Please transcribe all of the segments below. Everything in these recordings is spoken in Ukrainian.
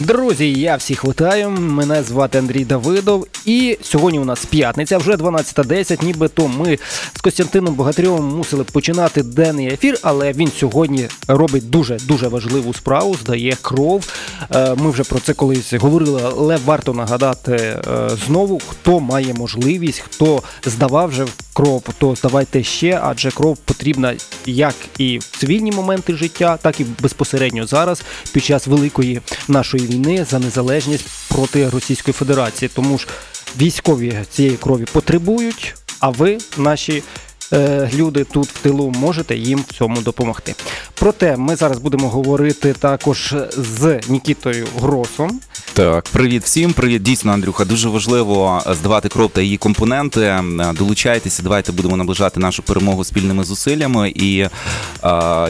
Друзі, я всіх вітаю. Мене звати Андрій Давидов. І сьогодні у нас п'ятниця, вже 12.10. Нібито ми з Костянтином Богатирьовим мусили починати денний ефір, але він сьогодні робить дуже дуже важливу справу, здає кров. Е, Ми вже про це колись говорили, але варто нагадати е, знову, хто має можливість, хто здавав вже кров, то здавайте ще, адже кров потрібна як і в цивільні моменти життя, так і безпосередньо зараз, під час великої нашої війни за незалежність проти Російської Федерації. Тому ж військові цієї крові потребують, а ви, наші е, люди тут в тилу, можете їм в цьому допомогти. Проте ми зараз будемо говорити також з Нікітою Гросом. Так, привіт всім. Привіт, дійсно, Андрюха. Дуже важливо здавати кров та її компоненти. Долучайтеся, давайте будемо наближати нашу перемогу спільними зусиллями. І е,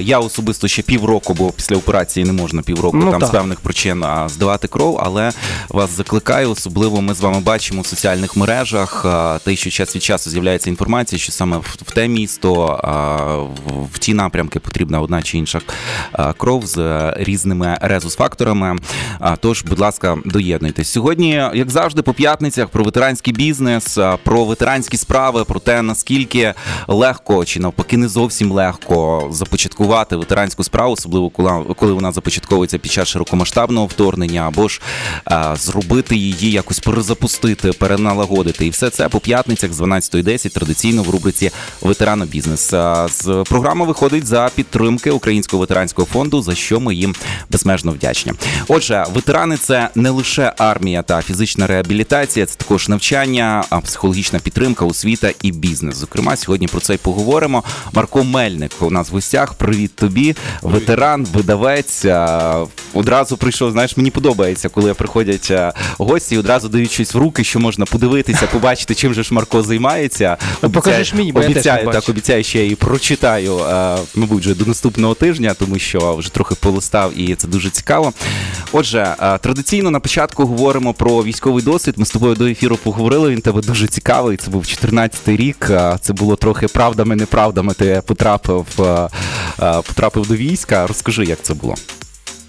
я особисто ще півроку, бо після операції не можна півроку Ну, там так. з певних причин здавати кров. Але вас закликаю, особливо ми з вами бачимо в соціальних мережах. Те, що час від часу з'являється інформація, що саме в, в те місто, в, ті напрямки потрібна одна чи інша кров з е, різними резус-факторами. Тож, будь ласка, доєднуйтесь. Сьогодні, як завжди, по п'ятницях про ветеранський бізнес, про ветеранські справи, про те, наскільки легко чи навпаки не зовсім легко започаткувати ветеранську справу, особливо коли, вона започатковується під час широкомасштабного вторгнення, або ж зробити її якось перезапустити, переналагодити. І все це по п'ятницях з 12.10 традиційно в рубриці Ветерано бізнес. З програма виходить за підтримки Українського ветеранського фонду, за що ми їм безмежно вдячні. Отже, ветерани це не лише армія та фізична реабілітація, це також навчання, психологічна підтримка, освіта і бізнес. Зокрема, сьогодні про це й поговоримо. Марко Мельник у нас в гостях. Привіт тобі, ветеран, видавець. Одразу прийшов. Знаєш, мені подобається, коли приходять гості і одразу дають щось в руки, що можна подивитися, побачити, чим же ж Марко займається. Ну, покажеш мені, бо я теж не бачу. так обіцяю, ще і прочитаю, е, мабуть, вже до наступного тижня, тому що вже трохи полистав і це дуже цікаво. Отже, е, традиційно на початку говоримо про військовий досвід. Ми з тобою до ефіру поговорили. Він тебе дуже цікавий. Це був 14-й рік. Це було трохи правдами, неправдами. Ти потрапив, потрапив до війська. Розкажи, як це було.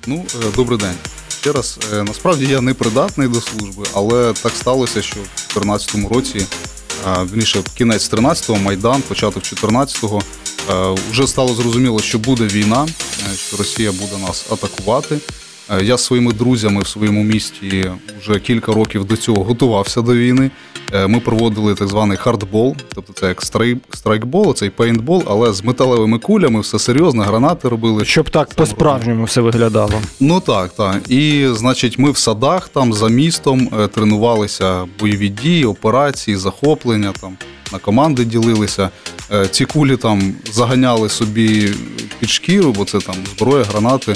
Ну, е, добрий день. Ще раз, е, насправді я не придатний до служби, але так сталося, що в 2014 році, е, вірніше, кінець 13-го, Майдан, початок 14-го, е, вже стало зрозуміло, що буде війна, що Росія буде нас атакувати. Е, Я зі своїми друзями в своєму місті вже кілька років до цього готувався до війни. Е, Ми проводили так званий хардбол, тобто це як страйк, страйкбол, цей пейнтбол, але з металевими кулями, все серйозно, гранати робили. Щоб так по-справжньому все виглядало. Ну так, так. І значить, ми в садах там за містом е, тренувалися бойові дії, операції, захоплення там. На команди ділилися. Е, Ці кулі там заганяли собі під шкіру, бо це там зброя, гранати.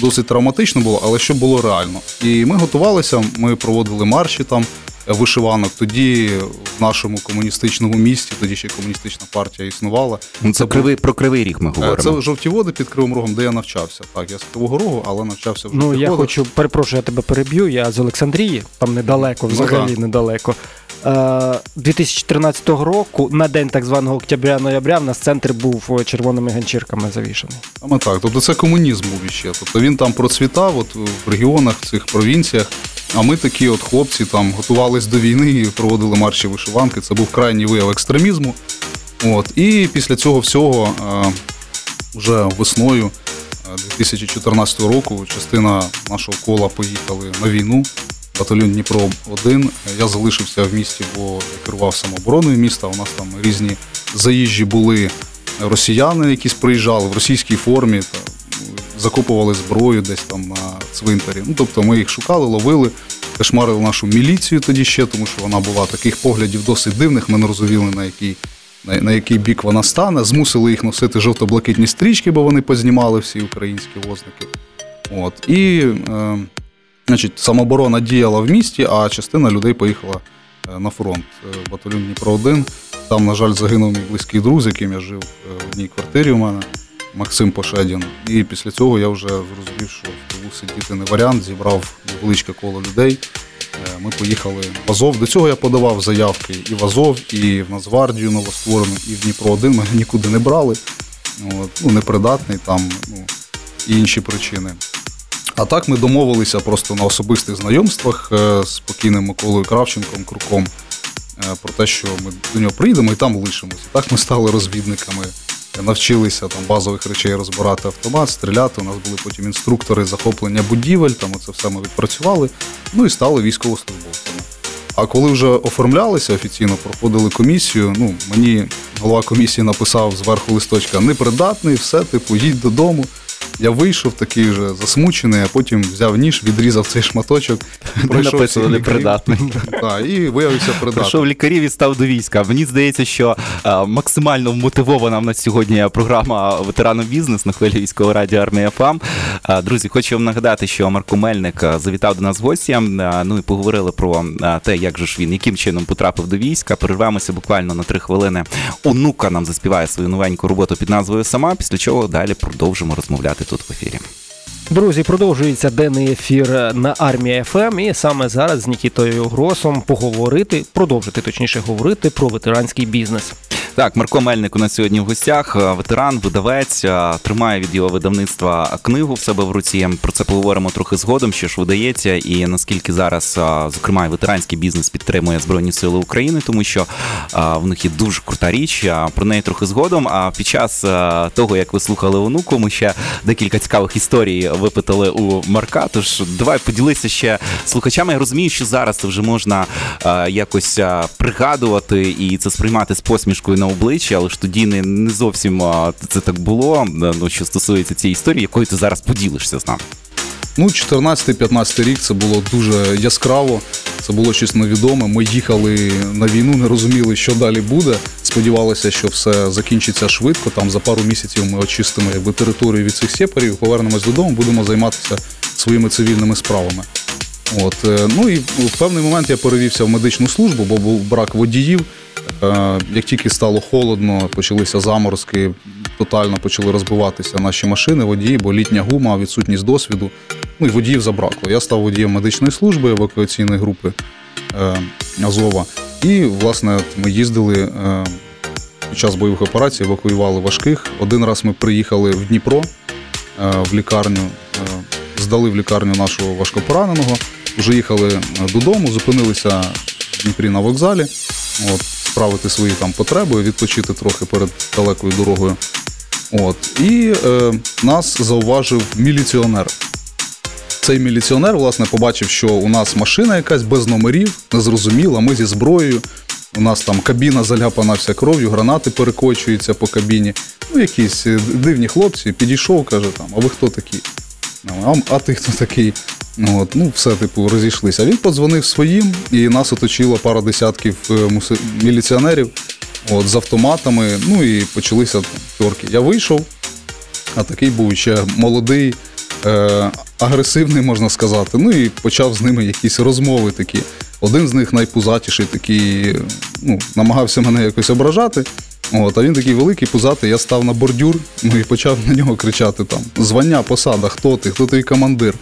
Досить травматично було, але що було реально. І ми готувалися, ми проводили марші там е, вишиванок. Тоді в нашому комуністичному місті, тоді ще комуністична партія існувала. Ну, Це кривий про кривий рік ми Е, говоримо. Це жовті води під Кривим Рогом, де я навчався. Так, я з Кривого Рогу, але навчався в Ну, я водах. хочу, перепрошую, я тебе переб'ю. Я з Олександрії, там недалеко, Ну, взагалі так. недалеко. Е, 2014 року, на день так званого октября-ноября, в нас центр був е, червоними ганчірками завішаний. Саме так. Тобто це комунізм був іще. Тобто він там процвітав от в регіонах, в цих провінціях. А ми такі от хлопці там готувались до війни і проводили марші вишиванки. Це був крайній вияв екстремізму. От. І після цього всього е, вже весною е, 2014 року частина нашого кола поїхали на війну. Батальйон Дніпро 1 Я залишився в місті, бо керував самообороною міста. У нас там різні заїжджі були росіяни, якісь приїжджали в російській формі та закопували зброю десь там на цвинтарі. Ну тобто ми їх шукали, ловили, кошмарили нашу міліцію тоді ще, тому що вона була таких поглядів досить дивних. Ми не розуміли, на який, на, на який бік вона стане. Змусили їх носити жовто-блакитні стрічки, бо вони познімали всі українські озники. От. І е, значить, самооборона діяла в місті, а частина людей поїхала е, на фронт. Е, Батальйон Дніпро 1 Там, на жаль, загинув мій близький друг, з яким я жив е, в одній квартирі у мене. Максим Пошедін. І після цього я вже зрозумів, що в тилу сидіти не варіант, зібрав невеличке коло людей. Ми поїхали в Азов. До цього я подавав заявки і в Азов, і в Нацгвардію новостворену, і в Дніпро 1 Мене нікуди не брали. От, ну, непридатний там, ну, і інші причини. А так ми домовилися просто на особистих знайомствах е, з покійним Миколою Кравченком, Круком, е, про те, що ми до нього приїдемо і там лишимося. Так ми стали розвідниками, навчилися там базових речей розбирати автомат, стріляти. У нас були потім інструктори захоплення будівель, там це все ми відпрацювали, ну і стали військовослужбовцями. А коли вже оформлялися офіційно, проходили комісію. Ну, мені голова комісії написав зверху листочка непридатний, все, типу, їдь додому. Я вийшов такий вже засмучений, а потім взяв ніж, відрізав цей шматочок, пройшов лікарі. Так, і виявився придатним. Прийшов лікарів і став до війська. Мені здається, що е, максимально мотивована в нас сьогодні програма Ветерано бізнес на хвилі військової радіо армія FM. Е, друзі, хочу вам нагадати, що Марко Мельник е, завітав до нас в гості. е, Ну і поговорили про те, як же ж він, яким чином потрапив до війська. Перервемося буквально на три хвилини. Онука нам заспіває свою новеньку роботу під назвою Сама. Після чого далі продовжимо розмовляти тут в ефірі. Друзі, продовжується денний ефір на армія FM. І саме зараз з Нікітою Гросом поговорити, продовжити точніше говорити про ветеранський бізнес. Так, Марко Мельник у нас сьогодні в гостях. е, Ветеран, видавець, е, тримає від його видавництва книгу в себе в руці. Про це поговоримо трохи згодом, що ж видається, і наскільки зараз, е, зокрема, ветеранський бізнес підтримує Збройні Сили України, тому що в них є дуже крута річ. Про неї трохи згодом. А під час того, як ви слухали онуку, ми ще декілька цікавих історій випитали у Марка. Тож давай поділися ще слухачами. Я розумію, що зараз це вже можна якось пригадувати і це сприймати з посмішкою на обличчі, але ж тоді не, не зовсім це так було. Ну що стосується цієї історії, якою ти зараз поділишся з нами. Ну, 14-15 рік це було дуже яскраво, це було щось невідоме. Ми їхали на війну, не розуміли, що далі буде. Сподівалися, що все закінчиться швидко. Там за пару місяців ми очистимо якби територію від цих сепарів, повернемось додому, будемо займатися своїми цивільними справами. От, е, ну і в певний момент я перевівся в медичну службу, бо був брак водіїв. Е, Як тільки стало холодно, почалися заморозки, тотально почали розбиватися наші машини, водії, бо літня гума, відсутність досвіду. Ну і водіїв забракло. Я став водієм медичної служби евакуаційної групи е, Азова. І, власне, ми їздили під час бойових операцій, евакуювали важких. Один раз ми приїхали в Дніпро в лікарню, здали в лікарню нашого важкопораненого, вже їхали е, додому, зупинилися в Дніпрі на вокзалі, от, справити свої там потреби, відпочити трохи перед далекою дорогою. От, і е, нас зауважив міліціонер. Цей міліціонер, власне, побачив, що у нас машина якась без номерів, незрозуміла, ми зі зброєю. У нас там кабіна заляпана вся кров'ю, гранати перекочуються по кабіні. Ну, якісь е, дивні хлопці, підійшов, каже там, а ви хто такі? А, а ти хто такий? Ну, От, ну, все, типу, розійшлися. А Він подзвонив своїм, і нас оточило пара десятків е, муси- міліціонерів от, з автоматами. Ну і почалися там терки. Я вийшов, а такий був ще молодий, е, агресивний, можна сказати. Ну і почав з ними якісь розмови такі. Один з них найпузатіший, такий, ну, намагався мене якось ображати. От, а він такий великий, пузатий, я став на бордюр, ну і почав на нього кричати там: звання, посада, хто ти, хто твій командир.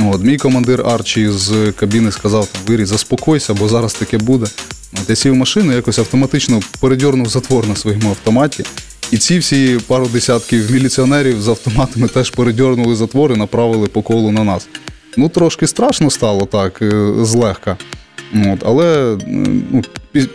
От, мій командир Арчі з кабіни сказав: Вирій, заспокойся, бо зараз таке буде. От я сів в машину, якось автоматично передьорнув затвор на своєму автоматі. І ці всі пару десятків міліціонерів з автоматами теж передьорнули затвор і направили по колу на нас. Ну, трошки страшно стало так, е, злегка. От, але е, ну,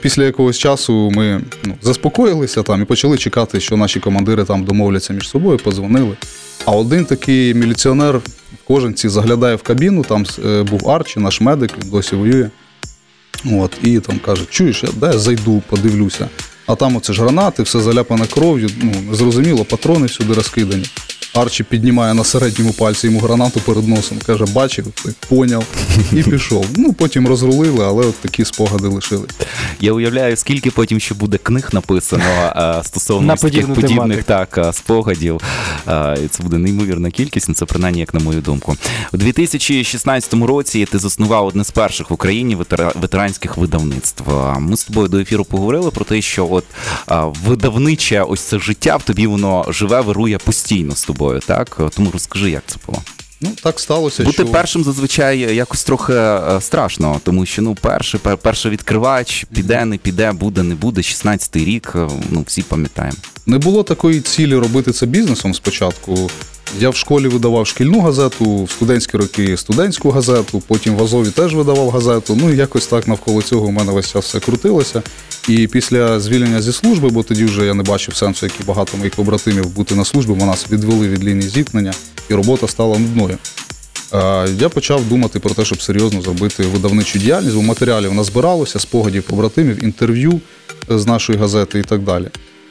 після якогось часу ми ну, заспокоїлися там і почали чекати, що наші командири там домовляться між собою, подзвонили. А один такий міліціонер в коженці заглядає в кабіну, там е, був Арчі, наш медик, він досі воює. От, і там каже: чуєш, я, дай зайду, подивлюся. А там оце ж гранати, все заляпане кров'ю, ну, незрозуміло, патрони всюди розкидані. Арчі піднімає на середньому пальці йому гранату перед носом, каже, бачив, ти поняв, і пішов. Ну, потім розрулили, але от такі спогади лишились. Я уявляю, скільки потім ще буде книг написано е, стосовно На таких подібних так, е, спогадів. Е, І це буде неймовірна кількість, ну це принаймні як на мою думку. У 2016 році ти заснував одне з перших в Україні ветеранських видавництв. Ми з тобою до ефіру поговорили про те, що от видавниче ось це життя в тобі воно живе, вирує постійно з тобою. Так Е, тому розкажи, як це було. Ну, так сталося, Бути що... першим зазвичай якось трохи е, страшно, тому що ну перший, пер, перший відкривач піде, не піде, буде, не буде. 16-й рік, е, ну всі пам'ятаємо. Не було такої цілі робити це бізнесом спочатку. Я в школі видавав шкільну газету, в студентські роки студентську газету, потім в Азові теж видавав газету. Ну і якось так навколо цього у мене весь час все крутилося. І після звільнення зі служби, бо тоді вже я не бачив сенсу, як і багато моїх побратимів бути на службі, бо нас відвели від лінії зіткнення, і робота стала нудною. Е, Я почав думати про те, щоб серйозно зробити видавничу діяльність, бо матеріалів назбиралося, спогадів побратимів, інтерв'ю з нашої газети і так далі.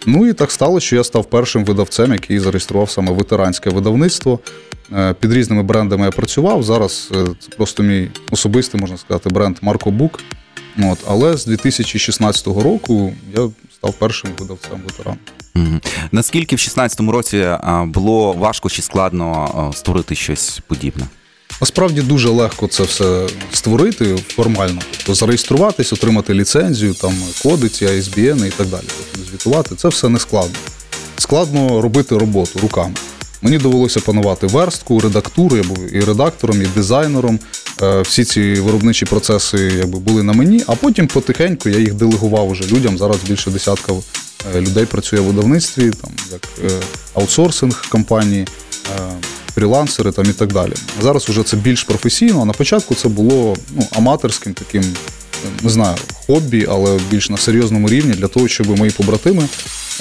Ну і так стало, що я став першим видавцем, який зареєстрував саме ветеранське видавництво. Е, Під різними брендами я працював. Зараз е, це просто мій особистий, можна сказати, бренд Марко Бук. От, але з 2016 року я став першим видавцем ветерану. Мгм. Наскільки в 16-му році було важко чи складно створити щось подібне? Насправді дуже легко це все створити формально, тобто зареєструватись, отримати ліцензію, там коди, ці ISBN і так далі. Тобто звітувати. Це все не складно. Складно робити роботу руками. Мені довелося панувати верстку, редактуру, я був і редактором, і дизайнером. Е, Всі ці виробничі процеси якби, були на мені, а потім потихеньку я їх делегував уже людям. Зараз більше десятка е, людей працює в видавництві, там, як е, аутсорсинг компанії, фрілансери там, і так далі. Зараз вже це більш професійно, а на початку це було ну, аматорським таким, не знаю, хобі, але більш на серйозному рівні для того, щоб мої побратими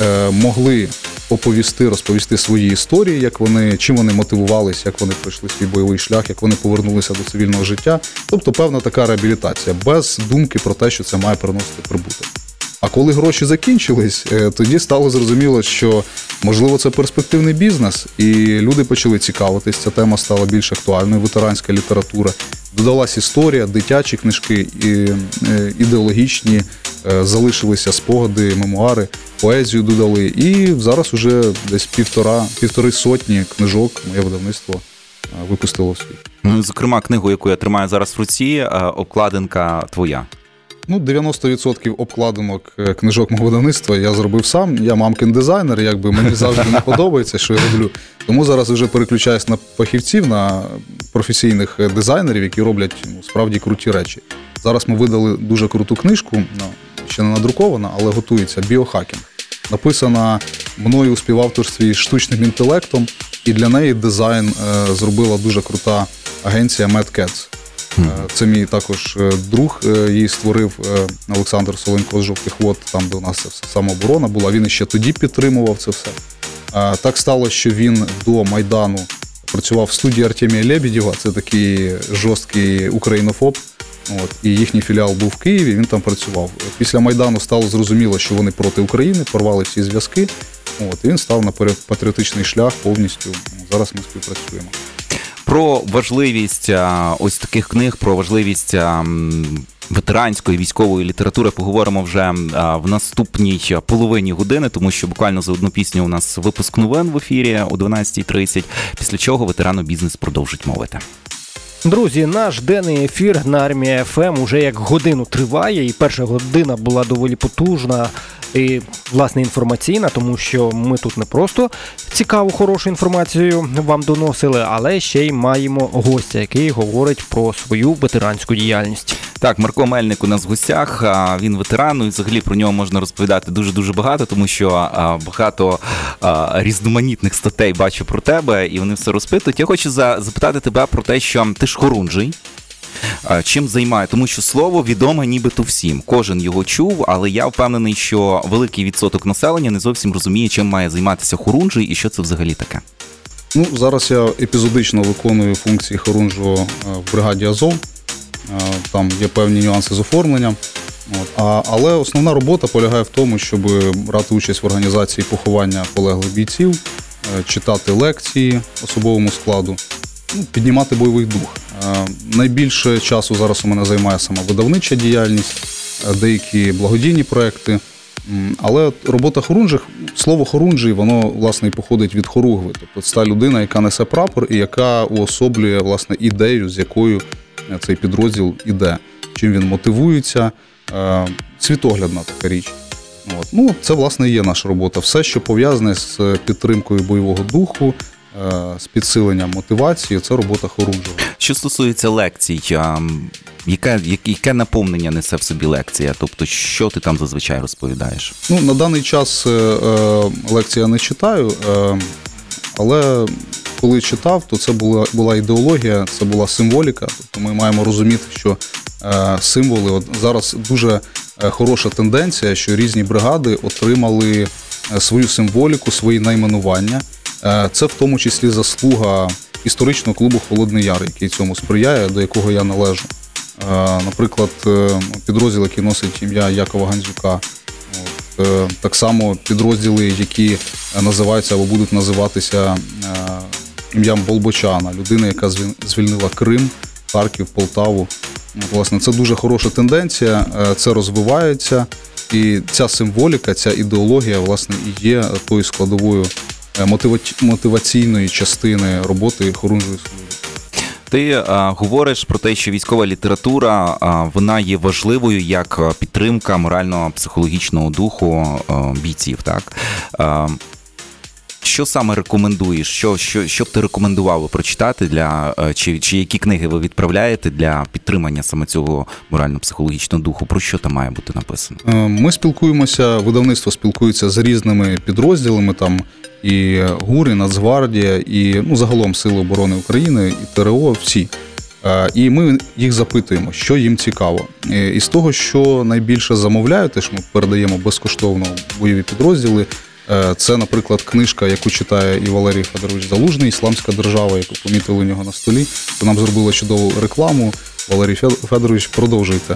е, могли оповісти, розповісти свої історії, як вони, чим вони мотивувалися, як вони пройшли свій бойовий шлях, як вони повернулися до цивільного життя. Тобто певна така реабілітація, без думки про те, що це має приносити прибуток. А коли гроші закінчились, е, тоді стало зрозуміло, що можливо це перспективний бізнес, і люди почали цікавитись. Ця тема стала більш актуальною. Ветеранська література. Додалась історія, дитячі книжки, і, е, ідеологічні, е, залишилися спогади, мемуари, поезію додали. І зараз уже десь півтора, півтори сотні книжок моє видавництво випустило світ. Ну, зокрема, книгу, яку я тримаю зараз в руці, обкладинка твоя. Ну, 90% обкладинок е, книжок мого видавництва я зробив сам. Я мамкин дизайнер, якби мені завжди не подобається, що я роблю. Тому зараз вже переключаюсь на фахівців, на професійних е, дизайнерів, які роблять ну, справді круті речі. Зараз ми видали дуже круту книжку, ну, ще не надрукована, але готується біохакінг. Написана мною у співавторстві з штучним інтелектом, і для неї дизайн е, зробила дуже крута агенція MadCats. Е, Це мій також е, друг, е, її створив Олександр Соленко з жовтих вод, там де у нас це все самооборона була. Він ще тоді підтримував це все. Так стало, що він до Майдану працював в студії Артемія Лебедєва, це такий жорсткий українофоб. От, і їхній філіал був в Києві, він там працював. Після Майдану стало зрозуміло, що вони проти України, порвали всі зв'язки. От, і він став на патріотичний шлях повністю. Зараз ми співпрацюємо. Про важливість а, ось таких книг, про важливість а, ветеранської військової літератури поговоримо вже а, в наступній половині години, тому що буквально за одну пісню у нас випуск новин в ефірі о 12.30, після чого ветерану бізнес продовжить мовити. Друзі, наш денний ефір на армія ФМ уже як годину триває, і перша година була доволі потужна і власне інформаційна, тому що ми тут не просто цікаву, хорошу інформацію вам доносили, але ще й маємо гостя, який говорить про свою ветеранську діяльність. Так, Марко Мельник у нас в гостях. Він ветеран, і взагалі про нього можна розповідати дуже дуже багато, тому що багато різноманітних статей бачу про тебе, і вони все розпитують. Я хочу запитати тебе про те, що ти хорунжий. Чим займає? Тому що слово відоме нібито всім. Кожен його чув, але я впевнений, що великий відсоток населення не зовсім розуміє, чим має займатися хорунжий і що це взагалі таке. Ну, зараз я епізодично виконую функції хорунжого е, в бригаді Азов. Е, Там є певні нюанси з оформленням. Але основна робота полягає в тому, щоб брати участь в організації поховання полеглих бійців, е, читати лекції особовому складу, піднімати бойовий дух. Е, Найбільше часу зараз у мене займає сама видавнича діяльність, е, деякі благодійні проекти. Але робота хорунжих, слово хорунжий, воно власне і походить від хоругви. Тобто це та людина, яка несе прапор і яка уособлює власне ідею, з якою е, цей підрозділ іде, чим він мотивується. Світоглядна така річ. От. Ну, це власне і є наша робота. Все, що пов'язане з підтримкою бойового духу, з підсиленням мотивації, це робота хорунжого. Що стосується лекцій, яке, яке, наповнення несе в собі лекція? Тобто, що ти там зазвичай розповідаєш? Ну, на даний час е, е, лекції я не читаю, е, але коли читав, то це була, була ідеологія, це була символіка. Тобто ми маємо розуміти, що е, символи от зараз дуже е, хороша тенденція, що різні бригади отримали е, свою символіку, свої найменування. Е, Це в тому числі заслуга історичного клубу Холодний Яр, який цьому сприяє, до якого я належу. Е, Наприклад, е, підрозділ, який носить ім'я Якова Гандзюка. Так само підрозділи, які називаються або будуть називатися ім'ям Болбочана, людина, яка звільнила Крим, Харків, Полтаву. Власне, це дуже хороша тенденція, це розвивається, і ця символіка, ця ідеологія, власне, і є тою складовою мотиваційної частини роботи хорунжої служби. Ти а, говориш про те, що військова література а, вона є важливою як підтримка морально-психологічного духу а, бійців. Так а, що саме рекомендуєш? Що, що, що б ти рекомендував прочитати для чи, чи які книги ви відправляєте для підтримання саме цього морально-психологічного духу? Про що там має бути написано? Е, Ми спілкуємося, видавництво спілкується з різними підрозділами, там і ГУР, і Нацгвардія, і ну, загалом Сили оборони України, і ТРО, всі. Е, І ми їх запитуємо, що їм цікаво. Е, І з того, що найбільше замовляють, що ми передаємо безкоштовно бойові підрозділи. е, Це, наприклад, книжка, яку читає і Валерій Федорович Залужний, Ісламська держава, яку помітили у нього на столі. Це нам зробило чудову рекламу. Валерій Фед- Федорович, продовжуйте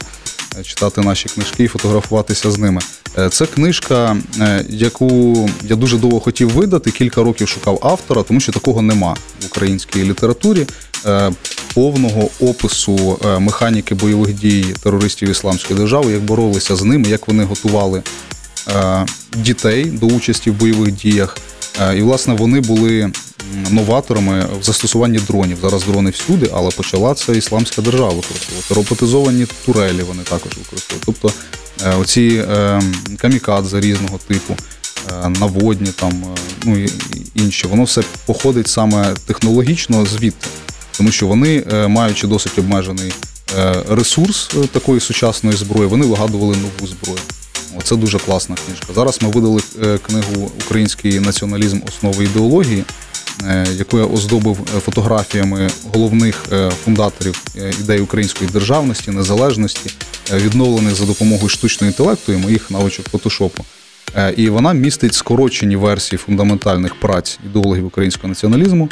читати наші книжки і фотографуватися з ними. Е, Це книжка, е, яку я дуже довго хотів видати, кілька років шукав автора, тому що такого нема в українській літературі. е, Повного опису е, механіки бойових дій терористів Ісламської держави, як боролися з ними, як вони готували е, дітей до участі в бойових діях. Е, І, власне, вони були новаторами в застосуванні дронів. Зараз дрони всюди, але почала це ісламська держава використовувати. Роботизовані турелі вони також використовують. Тобто е, оці е, камікадзе різного типу, е, наводні, там, ну і і інші, воно все походить саме технологічно звідти. Тому що вони, маючи досить обмежений ресурс такої сучасної зброї, вони вигадували нову зброю. Це дуже класна книжка. Зараз ми видали книгу Український націоналізм основи ідеології, яку я оздобив е, фотографіями головних е, фундаторів е, ідей української державності, незалежності, е, відновлених за допомогою штучного інтелекту і моїх навичок фотошопу. Е, І вона містить скорочені версії фундаментальних праць ідеологів українського націоналізму,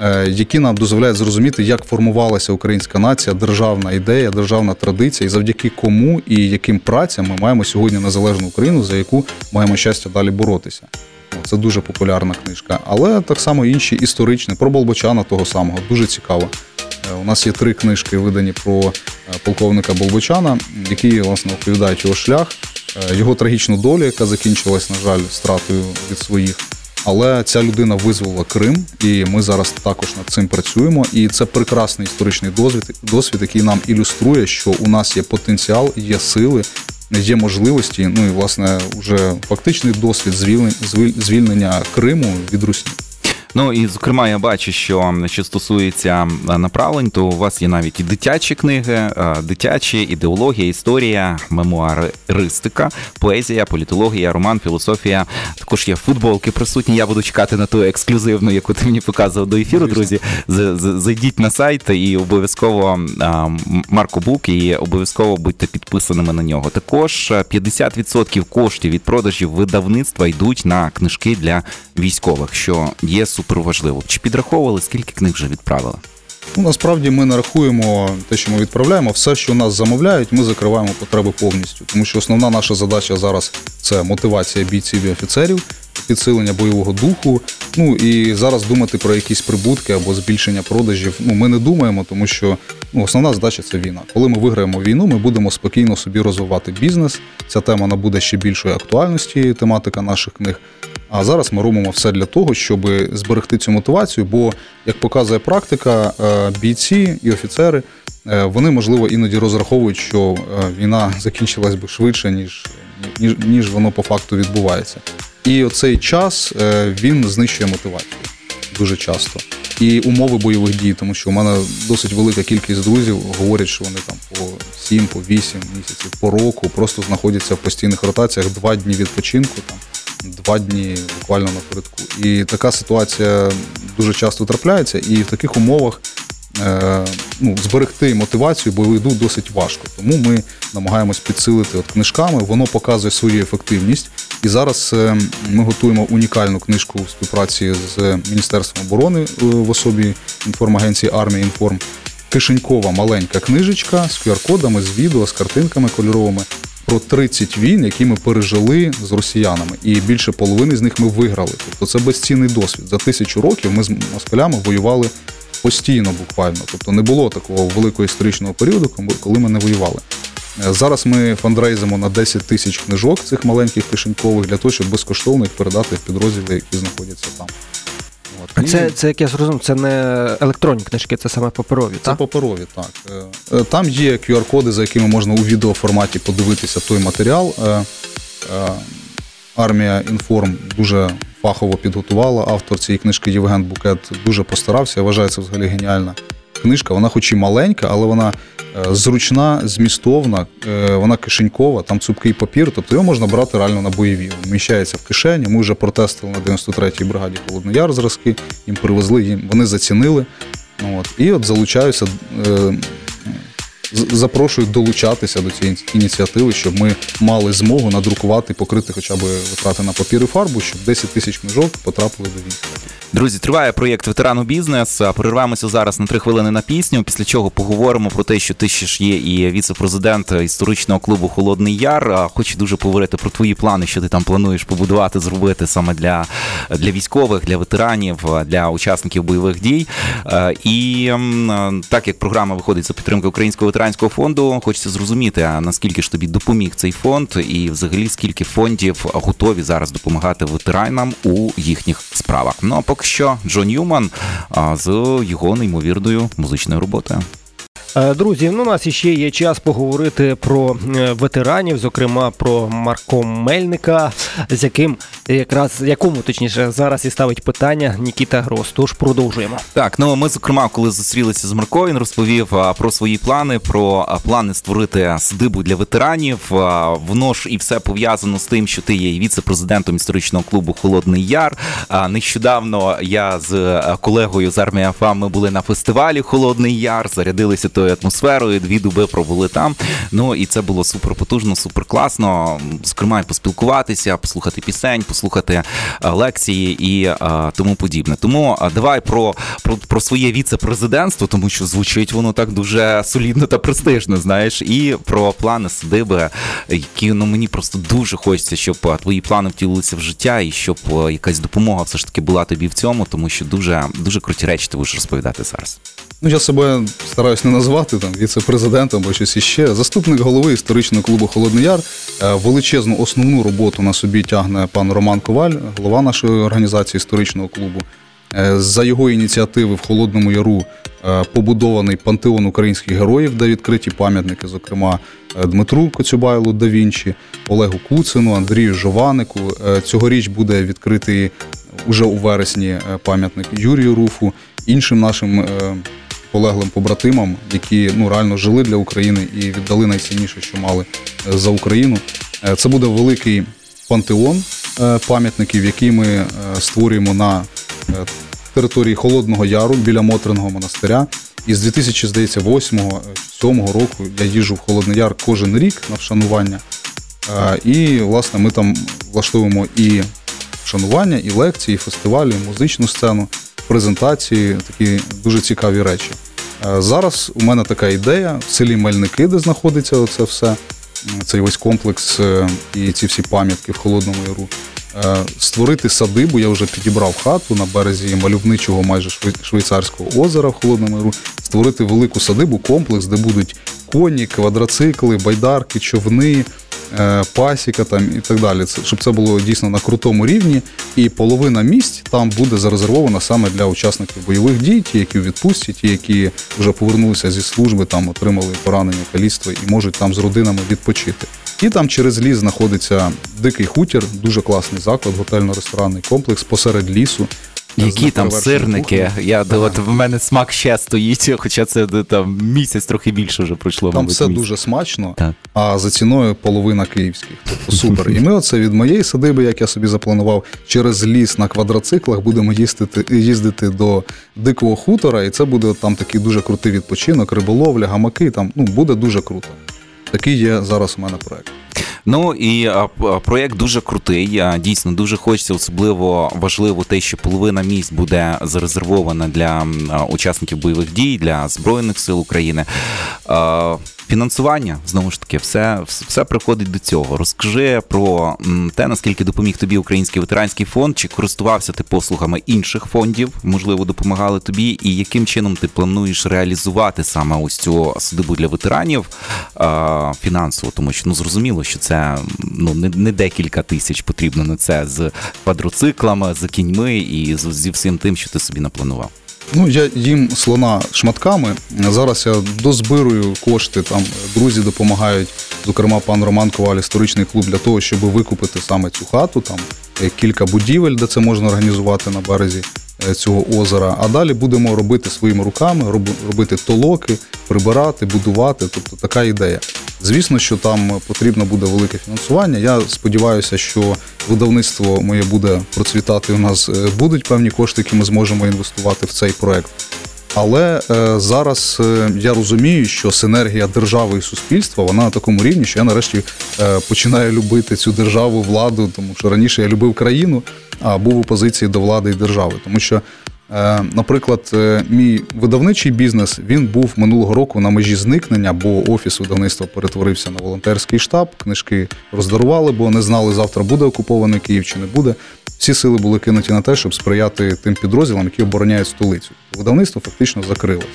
е, які нам дозволяють зрозуміти, як формувалася українська нація, державна ідея, державна традиція, і завдяки кому і яким працям ми маємо сьогодні незалежну Україну, за яку маємо щастя далі боротися. Це дуже популярна книжка. Але так само інші історичні, про Болбочана того самого, дуже цікаво. Е, У нас є три книжки, видані про е, полковника Болбочана, які власне оповідають його шлях, е, його трагічну долю, яка закінчилась, на жаль, стратою від своїх. Але ця людина визволила Крим, і ми зараз також над цим працюємо. І це прекрасний історичний досвід, досвід, який нам ілюструє, що у нас є потенціал, є сили, є можливості. Ну і власне вже фактичний досвід звільнення, Криму від Русі. Ну і зокрема, я бачу, що що стосується направлень, то у вас є навіть і дитячі книги, дитячі ідеологія, історія, мемуаристика, поезія, політологія, роман, філософія. Також є футболки присутні. Я буду чекати на ту ексклюзивну, яку ти мені показував до ефіру. Друзі, зайдіть на сайт і обов'язково Марко Бук, і обов'язково будьте підписаними на нього. Також а, 50% коштів від продажів видавництва йдуть на книжки для військових, що є суперважливо. Чи підраховували, скільки книг вже відправили? Ну, насправді ми нарахуємо те, що ми відправляємо, все, що нас замовляють, ми закриваємо потреби повністю. Тому що основна наша задача зараз це мотивація бійців і офіцерів, підсилення бойового духу. Ну і зараз думати про якісь прибутки або збільшення продажів. Ну ми не думаємо, тому що ну, основна задача це війна. Коли ми виграємо війну, ми будемо спокійно собі розвивати бізнес. Ця тема набуде ще більшої актуальності, тематика наших книг. А зараз ми робимо все для того, щоб зберегти цю мотивацію. Бо, як показує практика, е, бійці і офіцери е, вони можливо іноді розраховують, що е, війна закінчилась би швидше, ніж, ніж, ніж воно по факту відбувається. І оцей час е, він знищує мотивацію дуже часто. І умови бойових дій, тому що у мене досить велика кількість друзів говорять, що вони там по 7, по 8 місяців, по року просто знаходяться в постійних ротаціях, два дні відпочинку там два дні буквально напередку. І така ситуація дуже часто трапляється, і в таких умовах е, ну, зберегти мотивацію бойових досить важко. Тому ми намагаємось підсилити от книжками, воно показує свою ефективність. І зараз е, ми готуємо унікальну книжку в співпраці з Міністерством оборони е, в особі інформагенції Армія Інформ. Кишенькова маленька книжечка з QR-кодами, з відео, з картинками кольоровими про 30 війн, які ми пережили з росіянами, і більше половини з них ми виграли. Тобто це безцінний досвід. За тисячу років ми з москалями воювали постійно, буквально. Тобто не було такого великого історичного періоду, коли ми не воювали. Зараз ми фандрейзимо на 10 тисяч книжок цих маленьких кишенькових для того, щоб безкоштовно їх передати в підрозділи, які знаходяться там. От. Це, це як я зрозумів, це не електронні книжки, це саме паперові, це так? паперові, так. Е, е, Там є QR-коди, за якими можна у відеоформаті подивитися той матеріал. Е, Армія Інформ дуже фахово підготувала. Автор цієї книжки Євген Букет дуже постарався. Я вважаю, це взагалі геніальна книжка. Вона хоч і маленька, але вона е, зручна, змістовна, е, вона кишенькова, там цупкий папір, тобто його можна брати реально на бойові. Він вміщається в кишені. Ми вже протестили на 93-й бригаді Холодний зразки, їм привезли, їм вони зацінили. От. І от залучаюся, е, запрошую долучатися до цієї ініціативи, щоб ми мали змогу надрукувати, покрити хоча б витрати на папір і фарбу, щоб 10 тисяч книжок потрапили до війська. Друзі, триває проєкт ветерану бізнес. А, Перервемося зараз на три хвилини на пісню. Після чого поговоримо про те, що ти ще ж є і віце-президент історичного клубу Холодний Яр. Хочу дуже поговорити про твої плани, що ти там плануєш побудувати, зробити саме для, для військових, для ветеранів, для учасників бойових дій. І так як програма виходить за підтримки Українського ветеранського фонду, хочеться зрозуміти, а наскільки ж тобі допоміг цей фонд, і взагалі скільки фондів готові зараз допомагати ветеранам у їхніх справах. Ну а поки що Джон Ньюман з його неймовірною музичною роботою. Е, Друзі, ну у нас іще є час поговорити про е, ветеранів, зокрема про Марко Мельника, з яким якраз якому точніше зараз і ставить питання Нікіта Грос. Тож продовжуємо. Так, ну ми зокрема, коли зустрілися з Марко, він розповів про свої плани, про плани створити садибу для ветеранів. Воно ж і все пов'язано з тим, що ти є віце-президентом історичного клубу Холодний Яр. А, Нещодавно я з е, колегою з армії ФА ми були на фестивалі Холодний Яр, зарядилися тою атмосферою, дві доби пробули там. Ну і це було супер потужно, супер класно. Зокрема, і поспілкуватися, послухати пісень, послухати е, лекції і е, тому подібне. Тому е, давай про, про, про своє віце-президентство, тому що звучить воно так дуже солідно та престижно, знаєш, і про плани садиби, які ну мені просто дуже хочеться, щоб твої плани втілилися в життя, і щоб якась допомога все ж таки була тобі в цьому, тому що дуже дуже круті речі ти будеш розповідати зараз. Ну, я себе стараюсь не назвати там віце-президентом або щось іще. Заступник голови історичного клубу Холодний Яр. Е, Величезну основну роботу на собі тягне пан Роман Коваль, голова нашої організації історичного клубу. Е, За його ініціативи в Холодному Яру е, побудований пантеон українських героїв, де відкриті пам'ятники, зокрема Дмитру Коцюбайлу да Вінчі, Олегу Куцину, Андрію Жованику. Цьогоріч буде відкритий уже у вересні пам'ятник Юрію Руфу, іншим нашим полеглим побратимам, які ну реально жили для України і віддали найцінніше, що мали е, за Україну. Е, Це буде великий пантеон е, пам'ятників, який ми створюємо на території Холодного Яру біля Мотриного монастиря. І з 2008-2007 року я їжджу в Холодний Яр кожен рік на вшанування. І, власне, ми там влаштовуємо і вшанування, і лекції, і фестивалі, і музичну сцену, презентації, такі дуже цікаві речі. Е, Зараз у мене така ідея в селі Мельники, де знаходиться це все, цей весь комплекс е, і ці всі пам'ятки в Холодному Яру. Е, Створити садибу, я вже підібрав хату на березі мальовничого майже швей- швейцарського озера в Холодному Яру. Створити велику садибу, комплекс, де будуть коні, квадроцикли, байдарки, човни, пасіка там і так далі. Це, щоб це було дійсно на крутому рівні. І половина місць там буде зарезервована саме для учасників бойових дій, ті, які в відпустці, ті, які вже повернулися зі служби, там отримали поранення, каліцтво і можуть там з родинами відпочити. І там через ліс знаходиться дикий хутір, дуже класний заклад, готельно-ресторанний комплекс посеред лісу. Які там сирники? Я от в мене смак ще стоїть, хоча це там місяць трохи більше вже пройшло. Там мабуть, все місяць. дуже смачно, Так. а за ціною половина київських. Тобто супер. І ми оце від моєї садиби, як я собі запланував, через ліс на квадроциклах будемо їздити, їздити до дикого хутора, і це буде там такий дуже крутий відпочинок, риболовля, гамаки. Там ну буде дуже круто. Такий є зараз у мене проект. Ну і проєкт дуже крутий. Дійсно, дуже хочеться, особливо важливо те, що половина місць буде зарезервована для учасників бойових дій, для Збройних сил України. Фінансування знову ж таки, все, все приходить до цього. Розкажи про те, наскільки допоміг тобі Український ветеранський фонд, чи користувався ти послугами інших фондів, можливо, допомагали тобі, і яким чином ти плануєш реалізувати саме ось цю садибу для ветеранів фінансово, тому що ну зрозуміло, що це ну не, не декілька тисяч потрібно на це з квадроциклами, з кіньми і зі всім тим, що ти собі напланував. Ну, я їм слона шматками. Зараз я дозбирую кошти. Там друзі допомагають, зокрема, пан Роман Коваль, історичний клуб, для того, щоб викупити саме цю хату. Там е, кілька будівель, де це можна організувати на березі цього озера. А далі будемо робити своїми руками, робити толоки, прибирати, будувати. Тобто така ідея. Звісно, що там потрібно буде велике фінансування. Я сподіваюся, що видавництво моє буде процвітати. У нас е, будуть певні кошти, які ми зможемо інвестувати в цей проект. Але е, зараз е, я розумію, що синергія держави і суспільства вона на такому рівні, що я нарешті е, починаю любити цю державу, владу, тому що раніше я любив країну, а був у позиції до влади і держави. Тому що, наприклад, е, мій видавничий бізнес він був минулого року на межі зникнення, бо офіс видавництва перетворився на волонтерський штаб, книжки роздарували, бо не знали, завтра буде окупований Київ чи не буде. Всі сили були кинуті на те, щоб сприяти тим підрозділам, які обороняють столицю. Видавництво фактично закрилося.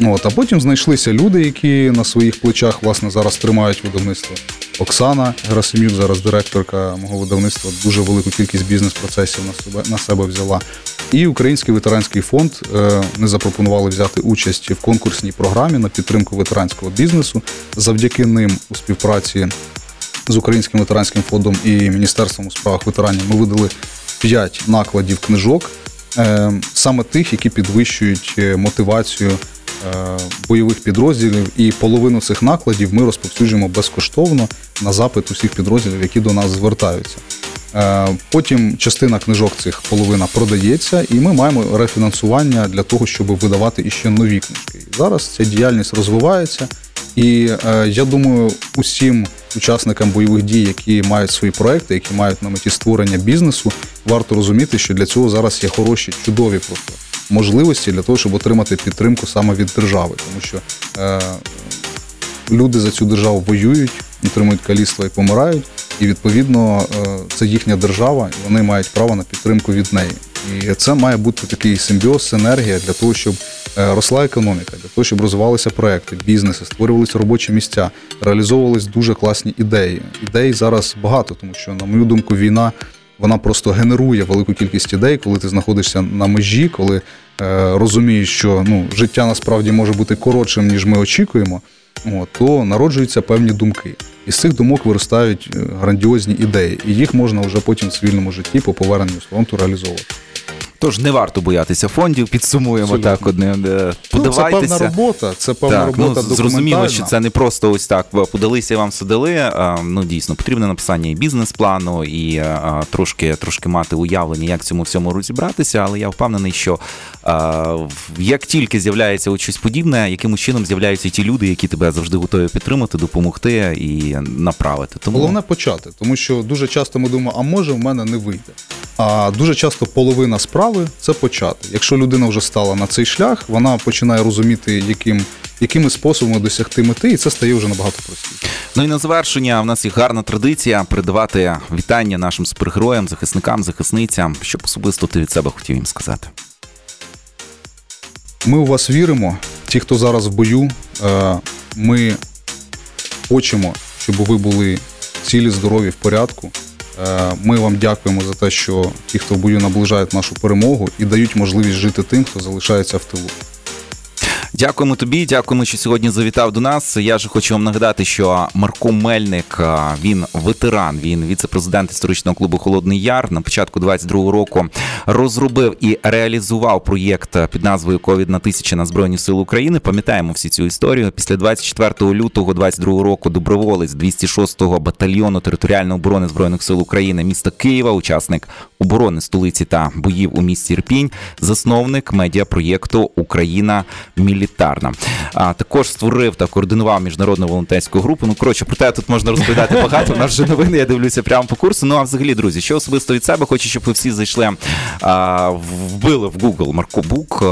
От, а потім знайшлися люди, які на своїх плечах власне зараз тримають видавництво. Оксана Герасимюк, зараз директорка мого видавництва, дуже велику кількість бізнес-процесів на себе на себе взяла. І Український ветеранський фонд не запропонували взяти участь в конкурсній програмі на підтримку ветеранського бізнесу. Завдяки ним у співпраці з Українським ветеранським фондом і Міністерством у справах ветеранів ми видали 5 накладів книжок, е, саме тих, які підвищують е, мотивацію бойових підрозділів. І половину цих накладів ми розповсюджуємо безкоштовно на запит усіх підрозділів, які до нас звертаються. Е, Потім частина книжок цих половина продається, і ми маємо рефінансування для того, щоб видавати іще нові книжки. Зараз ця діяльність розвивається. І е, я думаю, усім учасникам бойових дій, які мають свої проекти, які мають на меті створення бізнесу, варто розуміти, що для цього зараз є хороші, чудові просто можливості для того, щоб отримати підтримку саме від держави, тому що е, люди за цю державу воюють, отримують каліцтва і помирають, і відповідно е, це їхня держава, і вони мають право на підтримку від неї. І це має бути такий симбіоз, синергія для того, щоб е, росла економіка, для того, щоб розвивалися проекти, бізнеси, створювалися робочі місця, реалізовувались дуже класні ідеї. Ідей зараз багато, тому що, на мою думку, війна вона просто генерує велику кількість ідей, коли ти знаходишся на межі, коли е, розумієш, що ну, життя насправді може бути коротшим, ніж ми очікуємо. От, то народжуються певні думки. Із цих думок виростають е, грандіозні ідеї, і їх можна вже потім в цивільному житті по поверненню фронту реалізовувати. Тож не варто боятися фондів, підсумуємо Абсолютно. так одним. е, Ну, це певна робота, це певна Так, робота ну, зрозуміло, що це не просто ось так. Подалися і вам садили. а, Ну дійсно потрібне написання і бізнес-плану, і трошки, трошки мати уявлення, як цьому всьому розібратися. Але я впевнений, що як тільки з'являється от щось подібне, якимось чином з'являються ті люди, які тебе завжди готові підтримати, допомогти і направити. Тому Головне почати, тому що дуже часто ми думаємо, а може в мене не вийде. А дуже часто половина справи це почати. Якщо людина вже стала на цей шлях, вона починає розуміти, яким, якими способами досягти мети, і це стає вже набагато простіше. Ну і на завершення в нас є гарна традиція передавати вітання нашим супергероям, захисникам, захисницям. Що б особисто ти від себе хотів їм сказати? Ми у вас віримо. Ті, хто зараз в бою, е, ми хочемо, щоб ви були цілі, здорові, в порядку. Е, Ми вам дякуємо за те, що ті, хто в бою наближають нашу перемогу і дають можливість жити тим, хто залишається в тилу. Дякуємо тобі, дякуємо, що сьогодні завітав до нас. Я ж хочу вам нагадати, що Марко Мельник він ветеран, він віце-президент історичного клубу Холодний Яр. На початку 22-го року розробив і реалізував проєкт під назвою Ковід на тисячі на Збройні Сили України. Пам'ятаємо всі цю історію. Після 24 лютого 22-го року доброволець 206-го батальйону територіальної оборони збройних сил України міста Києва, учасник оборони столиці та боїв у місті Ірпінь, засновник медіапроєкту Україна мілітарна. А також створив та координував міжнародну волонтерську групу. Ну коротше, про те тут можна розповідати багато. У нас вже новини. Я дивлюся прямо по курсу. Ну а взагалі, друзі, що особисто від себе хочу, щоб ви всі зайшли, а, вбили в Google Марко Бук,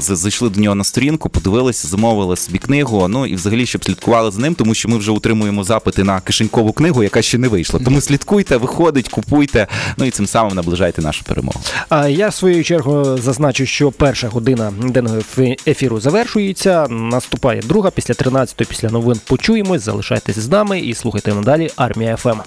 зайшли до нього на сторінку, подивилися, замовили собі книгу. Ну і взагалі, щоб слідкували за ним, тому що ми вже отримуємо запити на кишенькову книгу, яка ще не вийшла. Тому слідкуйте, виходить, купуйте. Ну і цим самим наближайте нашу перемогу. А я в свою чергу зазначу, що перша година денного ефіру завершується. Наступає друга після 13 після новин. Почуємось. Залишайтесь з нами і слухайте надалі Армія ФМ.